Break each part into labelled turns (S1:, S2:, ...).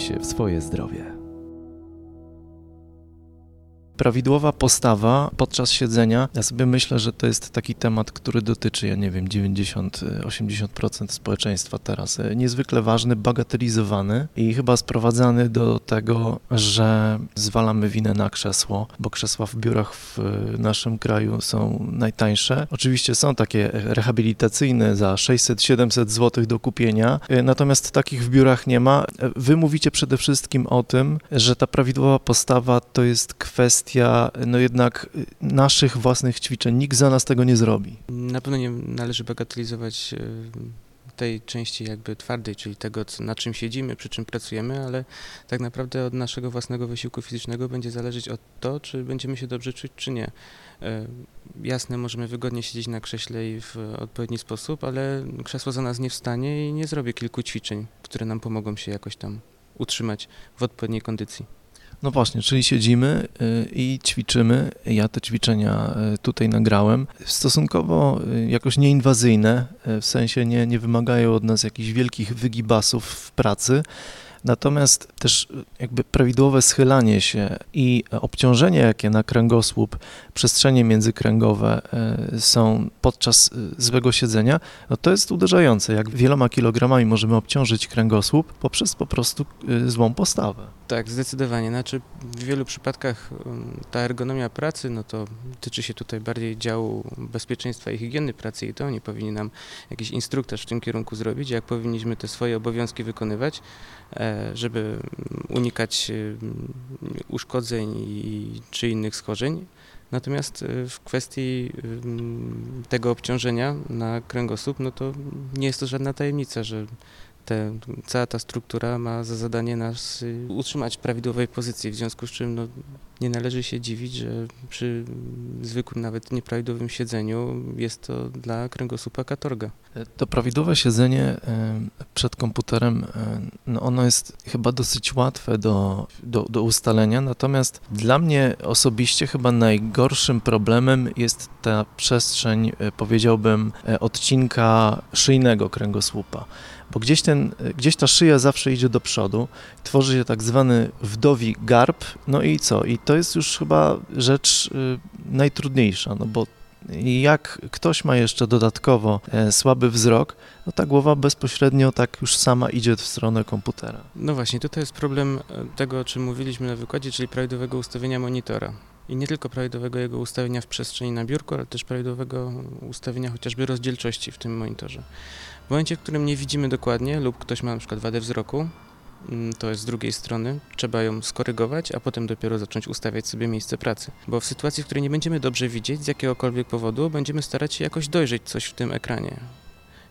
S1: się w swoje zdrowie prawidłowa postawa podczas siedzenia, ja sobie myślę, że to jest taki temat, który dotyczy, ja nie wiem, 90-80% społeczeństwa teraz. Niezwykle ważny, bagatelizowany i chyba sprowadzany do tego, że zwalamy winę na krzesło, bo krzesła w biurach w naszym kraju są najtańsze. Oczywiście są takie rehabilitacyjne za 600-700 zł do kupienia, natomiast takich w biurach nie ma. Wy mówicie przede wszystkim o tym, że ta prawidłowa postawa to jest kwestia kwestia no jednak y, naszych własnych ćwiczeń. Nikt za nas tego nie zrobi.
S2: Na pewno nie należy bagatelizować y, tej części jakby twardej, czyli tego, na czym siedzimy, przy czym pracujemy, ale tak naprawdę od naszego własnego wysiłku fizycznego będzie zależeć od to, czy będziemy się dobrze czuć, czy nie. Y, jasne, możemy wygodnie siedzieć na krześle i w odpowiedni sposób, ale krzesło za nas nie wstanie i nie zrobię kilku ćwiczeń, które nam pomogą się jakoś tam utrzymać w odpowiedniej kondycji.
S1: No właśnie, czyli siedzimy y, i ćwiczymy. Ja te ćwiczenia y, tutaj nagrałem. Stosunkowo y, jakoś nieinwazyjne, w sensie nie, nie wymagają od nas jakichś wielkich wygibasów w pracy. Natomiast też jakby prawidłowe schylanie się i obciążenie, jakie na kręgosłup, przestrzenie międzykręgowe są podczas złego siedzenia, no to jest uderzające, jak wieloma kilogramami możemy obciążyć kręgosłup poprzez po prostu złą postawę.
S2: Tak, zdecydowanie. Znaczy w wielu przypadkach um, ta ergonomia pracy, no to tyczy się tutaj bardziej działu bezpieczeństwa i higieny pracy i to oni powinni nam jakiś instruktaż w tym kierunku zrobić, jak powinniśmy te swoje obowiązki wykonywać, e, żeby unikać uszkodzeń czy innych schorzeń. Natomiast e, w kwestii tego obciążenia na kręgosłup, no to nie jest to żadna tajemnica, że te, cała ta struktura ma za zadanie nas y, utrzymać w prawidłowej pozycji, w związku z czym no, nie należy się dziwić, że przy zwykłym, nawet nieprawidłowym siedzeniu jest to dla kręgosłupa katorga.
S1: To prawidłowe siedzenie e, przed komputerem, e, no ono jest chyba dosyć łatwe do, do, do ustalenia, natomiast dla mnie osobiście chyba najgorszym problemem jest ta przestrzeń, powiedziałbym, odcinka szyjnego kręgosłupa bo gdzieś, ten, gdzieś ta szyja zawsze idzie do przodu, tworzy się tak zwany wdowi garb, no i co? I to jest już chyba rzecz y, najtrudniejsza, no bo jak ktoś ma jeszcze dodatkowo e, słaby wzrok, no ta głowa bezpośrednio tak już sama idzie w stronę komputera.
S2: No właśnie, tutaj jest problem e, tego, o czym mówiliśmy na wykładzie, czyli prawidłowego ustawienia monitora. I nie tylko prawidłowego jego ustawienia w przestrzeni na biurku, ale też prawidłowego ustawienia chociażby rozdzielczości w tym monitorze. W momencie, w którym nie widzimy dokładnie lub ktoś ma na przykład wadę wzroku, mm, to jest z drugiej strony, trzeba ją skorygować, a potem dopiero zacząć ustawiać sobie miejsce pracy. Bo w sytuacji, w której nie będziemy dobrze widzieć z jakiegokolwiek powodu, będziemy starać się jakoś dojrzeć coś w tym ekranie.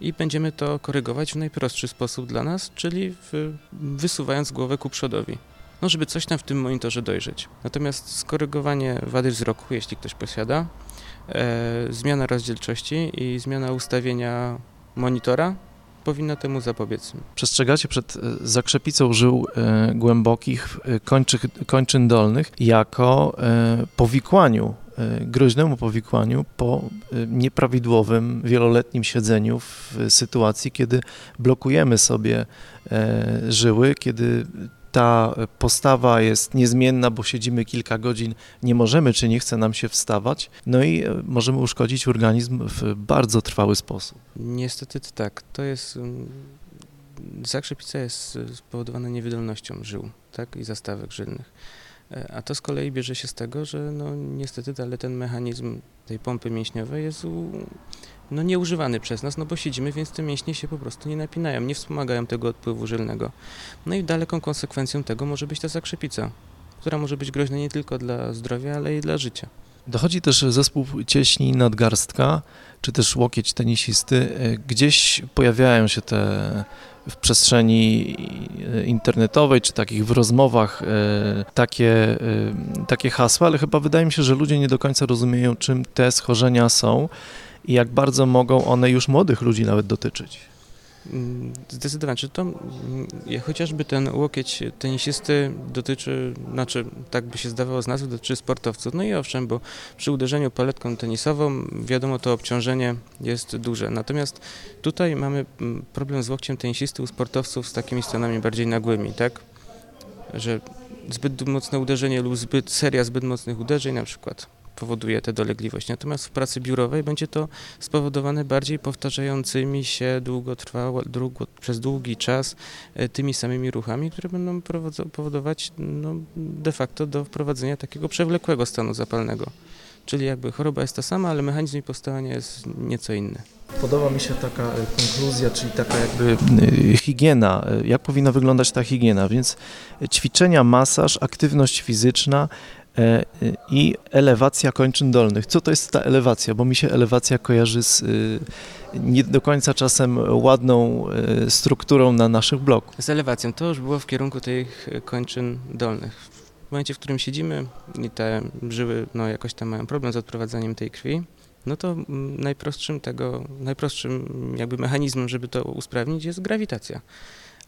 S2: I będziemy to korygować w najprostszy sposób dla nas, czyli w, wysuwając głowę ku przodowi. No, żeby coś tam w tym monitorze dojrzeć. Natomiast skorygowanie wady wzroku, jeśli ktoś posiada, e, zmiana rozdzielczości i zmiana ustawienia monitora powinno temu zapobiec.
S1: Przestrzegacie przed e, zakrzepicą żył e, głębokich e, kończy, kończyn dolnych jako powikłaniu, groźnemu powikłaniu po nieprawidłowym, wieloletnim siedzeniu w sytuacji, kiedy blokujemy sobie żyły, kiedy ta postawa jest niezmienna, bo siedzimy kilka godzin, nie możemy czy nie chce nam się wstawać, no i e, możemy uszkodzić organizm w bardzo trwały sposób.
S2: Niestety tak. To jest. Mm, zakrzepica jest spowodowana niewydolnością żył tak, i zastawek żylnych. E, a to z kolei bierze się z tego, że no niestety ale ten mechanizm tej pompy mięśniowej jest u, no nieużywany przez nas, no bo siedzimy, więc te mięśnie się po prostu nie napinają, nie wspomagają tego odpływu żylnego. No i daleką konsekwencją tego może być ta zakrzepica, która może być groźna nie tylko dla zdrowia, ale i dla życia.
S1: Dochodzi też zespół cieśni nadgarstka, czy też łokieć tenisisty. Gdzieś pojawiają się te w przestrzeni internetowej, czy takich w rozmowach e, takie, e, takie hasła, ale chyba wydaje mi się, że ludzie nie do końca rozumieją, czym te schorzenia są i jak bardzo mogą one już młodych ludzi nawet dotyczyć.
S2: Mm, zdecydowanie. Czy to mm, chociażby ten łokieć tenisisty dotyczy, znaczy tak by się zdawało z nazwy, dotyczy sportowców. No i owszem, bo przy uderzeniu paletką tenisową wiadomo to obciążenie jest duże. Natomiast tutaj mamy mm, problem z łokciem tenisisty u sportowców z takimi stanami bardziej nagłymi, tak? że zbyt mocne uderzenie lub zbyt seria zbyt mocnych uderzeń na przykład powoduje tę dolegliwość. Natomiast w pracy biurowej będzie to spowodowane bardziej powtarzającymi się długo, przez długi czas e, tymi samymi ruchami, które będą powodować no, de facto do wprowadzenia takiego przewlekłego stanu zapalnego. Czyli jakby choroba jest ta sama, ale mechanizm jej powstawania jest nieco inny.
S1: Podoba mi się taka e, konkluzja, czyli taka jakby e, higiena, jak powinna wyglądać ta higiena, więc ćwiczenia, masaż, aktywność fizyczna, i elewacja kończyn dolnych. Co to jest ta elewacja? Bo mi się elewacja kojarzy z y, nie do końca czasem ładną y, strukturą na naszych bloku.
S2: Z elewacją to już było w kierunku tych kończyn dolnych. W momencie, w którym siedzimy i te żyły no, jakoś tam mają problem z odprowadzaniem tej krwi, no to mm, najprostszym tego, najprostszym jakby mechanizmem, żeby to usprawnić jest grawitacja.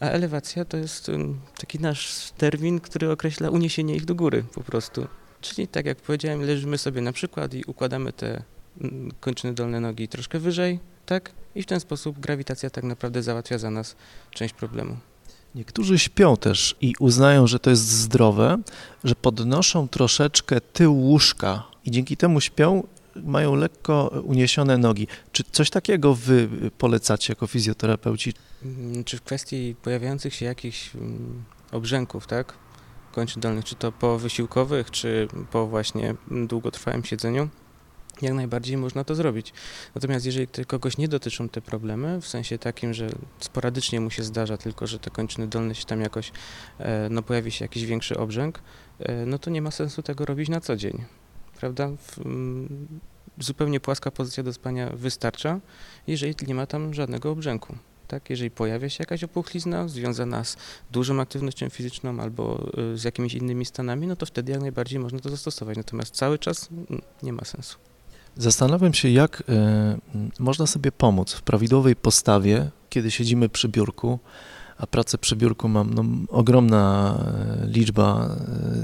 S2: A elewacja to jest taki nasz termin, który określa uniesienie ich do góry po prostu. Czyli tak jak powiedziałem, leżymy sobie na przykład i układamy te kończyny dolne nogi troszkę wyżej, tak? I w ten sposób grawitacja tak naprawdę załatwia za nas część problemu.
S1: Niektórzy śpią też i uznają, że to jest zdrowe, że podnoszą troszeczkę tył łóżka i dzięki temu śpią, mają lekko uniesione nogi. Czy coś takiego wy polecacie jako fizjoterapeuci?
S2: Mm, czy w kwestii pojawiających się jakichś mm, obrzęków, tak? kończyn dolnych, czy to po wysiłkowych, czy po właśnie długotrwałym siedzeniu, jak najbardziej można to zrobić. Natomiast jeżeli kogoś nie dotyczą te problemy, w sensie takim, że sporadycznie mu się zdarza tylko, że te kończyny dolne się tam jakoś, e, no pojawi się jakiś większy obrzęk, e, no to nie ma sensu tego robić na co dzień, prawda? zupełnie płaska pozycja do spania wystarcza, jeżeli nie ma tam żadnego obrzęku tak? Jeżeli pojawia się jakaś opuchlizna związana z dużą aktywnością fizyczną albo y, z jakimiś innymi stanami, no to wtedy jak najbardziej można to zastosować. Natomiast cały czas mm, nie ma sensu.
S1: Zastanawiam się, jak y, można sobie pomóc w prawidłowej postawie, kiedy siedzimy przy biurku, a pracę przy biurku mam no, ogromna e, liczba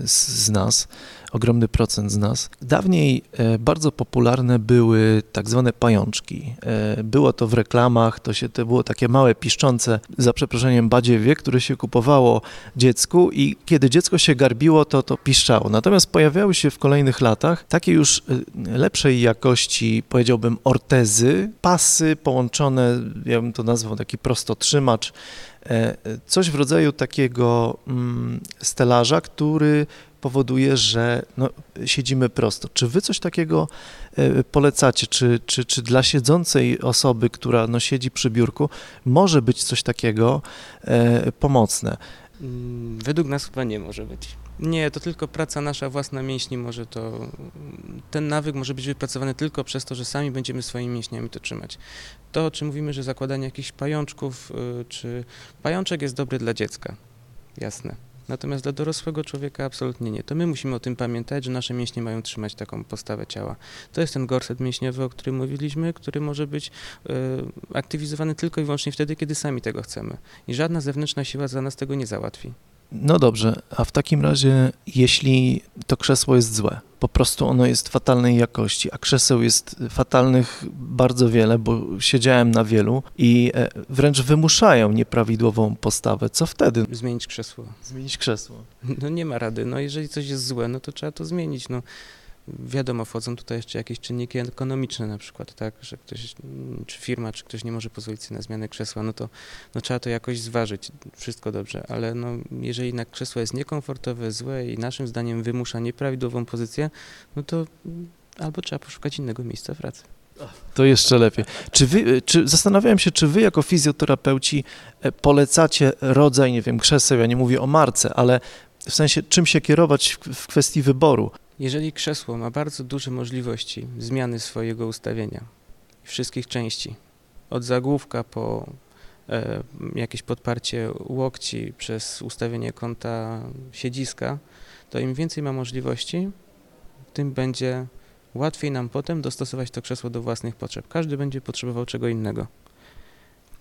S1: e, z, nas, ogromny procent z nas. Dawniej e, bardzo popularne były tak zwane pajączki. Było to w reklamach, to, się, to było takie małe piszczące, za przeproszeniem badziewie, które się kupowało dziecku i kiedy dziecko się garbiło, to to piszczało. Natomiast pojawiały się w kolejnych latach takie już lepszej jakości, powiedziałbym, ortezy, pasy połączone, ja bym to nazwał taki prostotrzymacz, coś w rodzaju takiego mm, stelaża, który powoduje, że no, siedzimy prosto. Czy wy coś takiego e, polecacie? Czy, czy, czy dla siedzącej osoby, która no, siedzi przy biurku, może być coś takiego e, pomocne?
S2: Mm, według nas chyba nie może być. Nie, to tylko praca nasza własna mięśni może to. Ten nawyk może być wypracowany tylko przez to, że sami będziemy swoimi mięśniami to trzymać. To, o czym mówimy, że zakładanie jakichś pajączków, y, czy pajączek jest dobry dla dziecka, jasne. Natomiast dla dorosłego człowieka absolutnie nie. To my musimy o tym pamiętać, że nasze mięśnie mają trzymać taką postawę ciała. To jest ten gorset mięśniowy, o którym mówiliśmy, który może być y, aktywizowany tylko i wyłącznie wtedy, kiedy sami tego chcemy. I żadna zewnętrzna siła za nas tego nie załatwi.
S1: No dobrze, a w takim razie, jeśli to krzesło jest złe, po prostu ono jest fatalnej jakości, a krzeseł jest fatalnych bardzo wiele, bo siedziałem na wielu i e, wręcz wymuszają nieprawidłową postawę, co wtedy?
S2: Zmienić krzesło.
S1: Zmienić krzesło.
S2: No nie ma rady, no jeżeli coś jest złe, no to trzeba to zmienić, no wiadomo, wchodzą tutaj jeszcze jakieś czynniki ekonomiczne na przykład, tak, że ktoś, czy firma, czy ktoś nie może pozwolić sobie na zmianę krzesła, no to no, trzeba to jakoś zważyć, wszystko dobrze, ale no, jeżeli na krzesło jest niekomfortowe, złe i naszym zdaniem wymusza nieprawidłową pozycję, no to albo trzeba poszukać innego miejsca pracy.
S1: To jeszcze lepiej. Czy wy, czy, zastanawiałem się, czy wy jako fizjoterapeuci e, polecacie rodzaj, nie wiem, krzeseł, ja nie mówię o marce, ale w sensie czym się kierować w, w kwestii wyboru?
S2: Jeżeli krzesło ma bardzo duże możliwości zmiany swojego ustawienia, wszystkich części, od zagłówka po e, jakieś podparcie łokci przez ustawienie kąta siedziska, to im więcej ma możliwości, tym będzie łatwiej nam potem dostosować to krzesło do własnych potrzeb. Każdy będzie potrzebował czego innego.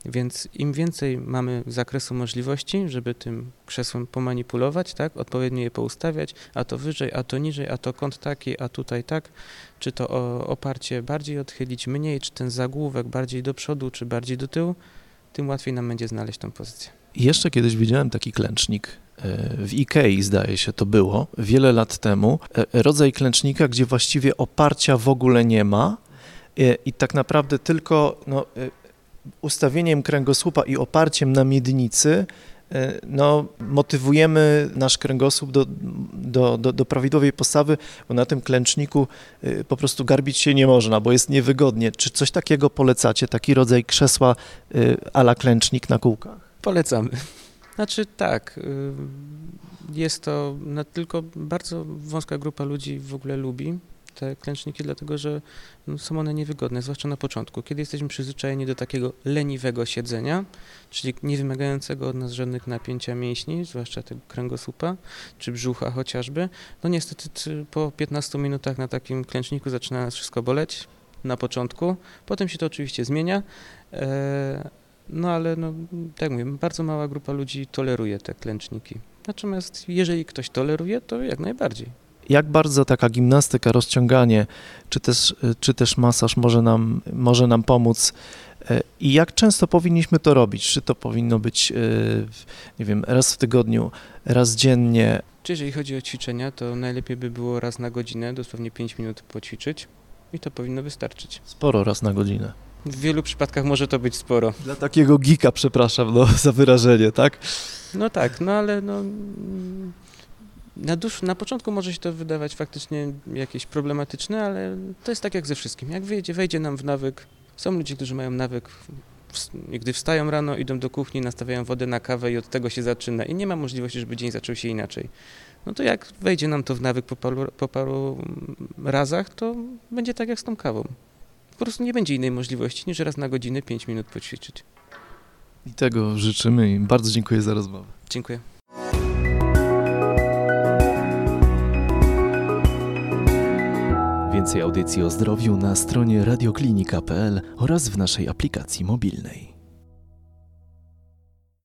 S2: Więc im więcej mamy zakresu możliwości, żeby tym krzesłem pomanipulować, tak, odpowiednio je poustawiać, a to wyżej, a to niżej, a to kąt taki, a tutaj tak, czy to oparcie bardziej odchylić mniej, czy ten zagłówek bardziej do przodu, czy bardziej do tyłu, tym łatwiej nam będzie znaleźć tą pozycję.
S1: Jeszcze kiedyś widziałem taki klęcznik w Ikei, zdaje się, to było wiele lat temu. Rodzaj klęcznika, gdzie właściwie oparcia w ogóle nie ma i tak naprawdę tylko no, ustawieniem kręgosłupa i oparciem na miednicy E, no, motywujemy nasz kręgosłup do, do, do, do, prawidłowej postawy, bo na tym klęczniku e, po prostu garbić się nie można, bo jest niewygodnie. Czy coś takiego polecacie, taki rodzaj krzesła e, ala klęcznik na kółkach?
S2: Polecamy. Znaczy tak, jest to no, tylko bardzo wąska grupa ludzi w ogóle lubi te klęczniki, dlatego że no, są one niewygodne, zwłaszcza na początku, kiedy jesteśmy przyzwyczajeni do takiego leniwego siedzenia, czyli nie wymagającego od nas żadnych napięcia mięśni, zwłaszcza tego kręgosłupa czy brzucha chociażby. No niestety po 15 minutach na takim klęczniku zaczyna nas wszystko boleć na początku, potem się to oczywiście zmienia. E, no ale no, tak mówię, bardzo mała grupa ludzi toleruje te klęczniki. Natomiast jeżeli ktoś toleruje, to jak najbardziej
S1: jak bardzo taka gimnastyka, rozciąganie, czy też, czy też masaż może nam, może nam pomóc e, i jak często powinniśmy to robić? Czy to powinno być, e, nie wiem, raz w tygodniu, raz dziennie?
S2: Czy jeżeli chodzi o ćwiczenia, to najlepiej by było raz na godzinę, dosłownie 5 minut poćwiczyć i to powinno wystarczyć.
S1: Sporo raz na godzinę.
S2: W wielu przypadkach może to być sporo.
S1: Dla takiego gika, przepraszam, no, za wyrażenie, tak?
S2: No tak, no ale no, na, dusz, na początku może się to wydawać faktycznie jakieś problematyczne, ale to jest tak jak ze wszystkim. Jak wejdzie, wejdzie nam w nawyk, są ludzie, którzy mają nawyk, gdy wstają rano, idą do kuchni, nastawiają wodę na kawę i od tego się zaczyna i nie ma możliwości, żeby dzień zaczął się inaczej. No to jak wejdzie nam to w nawyk po paru, po paru razach, to będzie tak jak z tą kawą. Po prostu nie będzie innej możliwości niż raz na godzinę 5 minut poćwiczyć.
S1: I tego życzymy i bardzo dziękuję za rozmowę.
S2: Dziękuję.
S3: Więcej audycji o zdrowiu na stronie radioklinika.pl oraz w naszej aplikacji mobilnej.